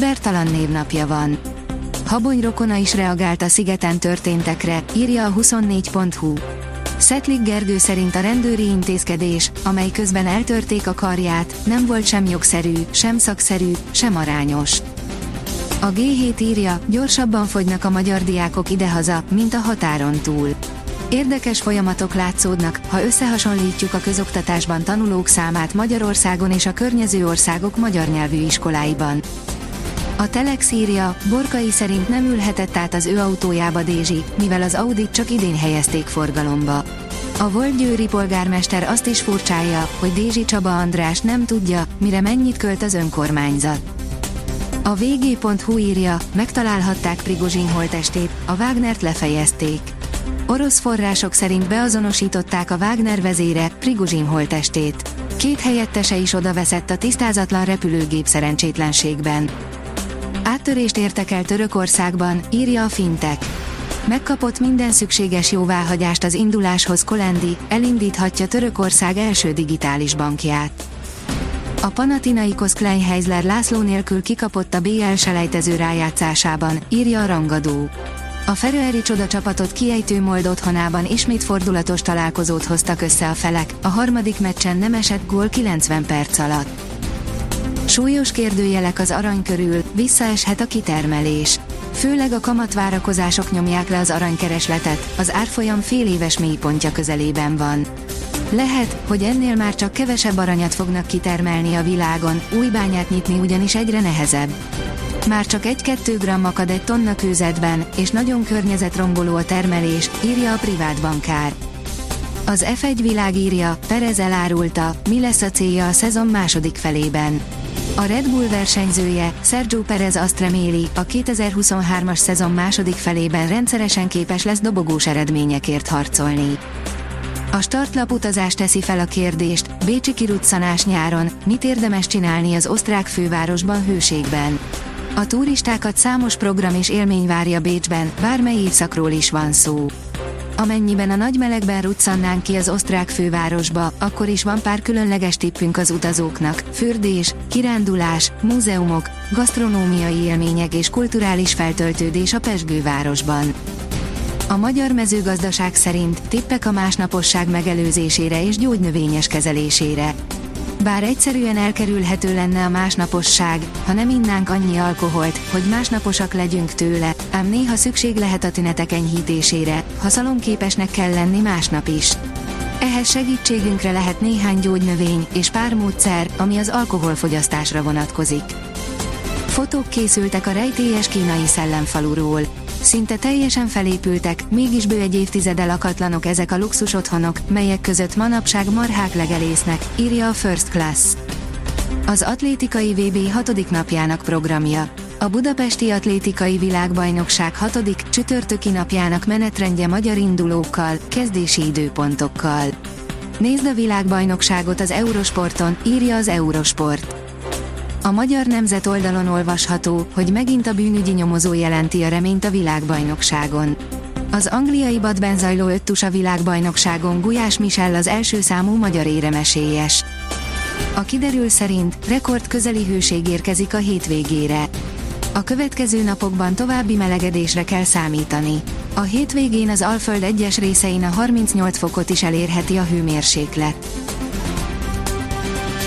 Bertalan névnapja van. Habony rokona is reagált a szigeten történtekre, írja a 24.hu. Szetlik Gergő szerint a rendőri intézkedés, amely közben eltörték a karját, nem volt sem jogszerű, sem szakszerű, sem arányos. A G7 írja, gyorsabban fogynak a magyar diákok idehaza, mint a határon túl. Érdekes folyamatok látszódnak, ha összehasonlítjuk a közoktatásban tanulók számát Magyarországon és a környező országok magyar nyelvű iskoláiban. A Telex írja, Borkai szerint nem ülhetett át az ő autójába Dézsi, mivel az Audit csak idén helyezték forgalomba. A volt győri polgármester azt is furcsája, hogy Dézsi Csaba András nem tudja, mire mennyit költ az önkormányzat. A vg.hu írja, megtalálhatták Prigozsin holtestét, a Wagnert lefejezték. Orosz források szerint beazonosították a Wagner vezére, Prigozsin holtestét. Két helyettese is odaveszett a tisztázatlan repülőgép szerencsétlenségben. Áttörést értek el Törökországban, írja a Fintek. Megkapott minden szükséges jóváhagyást az induláshoz Kolendi, elindíthatja Törökország első digitális bankját. A Panathinaikos Kleinheisler László nélkül kikapott a BL selejtező rájátszásában, írja a rangadó. A Feröeri csoda csapatot kiejtő Mold otthonában ismét fordulatos találkozót hoztak össze a felek, a harmadik meccsen nem esett gól 90 perc alatt. Súlyos kérdőjelek az arany körül, visszaeshet a kitermelés. Főleg a kamatvárakozások nyomják le az aranykeresletet, az árfolyam fél éves mélypontja közelében van. Lehet, hogy ennél már csak kevesebb aranyat fognak kitermelni a világon, új bányát nyitni ugyanis egyre nehezebb. Már csak 1-2 gram akad egy tonna kőzetben, és nagyon környezetromboló a termelés, írja a privát bankár. Az F1 világírja, Perez elárulta, mi lesz a célja a szezon második felében. A Red Bull versenyzője, Sergio Perez azt reméli, a 2023-as szezon második felében rendszeresen képes lesz dobogós eredményekért harcolni. A startlap utazás teszi fel a kérdést, Bécsi kiruccanás nyáron, mit érdemes csinálni az osztrák fővárosban hőségben. A turistákat számos program és élmény várja Bécsben, bármely évszakról is van szó. Amennyiben a nagy melegben ruccannánk ki az osztrák fővárosba, akkor is van pár különleges tippünk az utazóknak, fürdés, kirándulás, múzeumok, gasztronómiai élmények és kulturális feltöltődés a Pesgővárosban. A magyar mezőgazdaság szerint tippek a másnaposság megelőzésére és gyógynövényes kezelésére. Bár egyszerűen elkerülhető lenne a másnaposság, ha nem innánk annyi alkoholt, hogy másnaposak legyünk tőle, ám néha szükség lehet a tünetek enyhítésére, ha szalonképesnek kell lenni másnap is. Ehhez segítségünkre lehet néhány gyógynövény és pár módszer, ami az alkoholfogyasztásra vonatkozik. Fotók készültek a rejtélyes kínai szellemfaluról. Szinte teljesen felépültek, mégis bő egy évtizede lakatlanok ezek a luxus otthonok, melyek között manapság marhák legelésznek, írja a First Class. Az atlétikai VB hatodik napjának programja. A Budapesti Atlétikai Világbajnokság hatodik csütörtöki napjának menetrendje magyar indulókkal, kezdési időpontokkal. Nézd a világbajnokságot az Eurosporton, írja az Eurosport. A Magyar Nemzet oldalon olvasható, hogy megint a bűnügyi nyomozó jelenti a reményt a világbajnokságon. Az angliai Badben zajló öttusa világbajnokságon Gulyás Michel az első számú magyar éremesélyes. A kiderül szerint rekord közeli hőség érkezik a hétvégére. A következő napokban további melegedésre kell számítani. A hétvégén az Alföld egyes részein a 38 fokot is elérheti a hőmérséklet.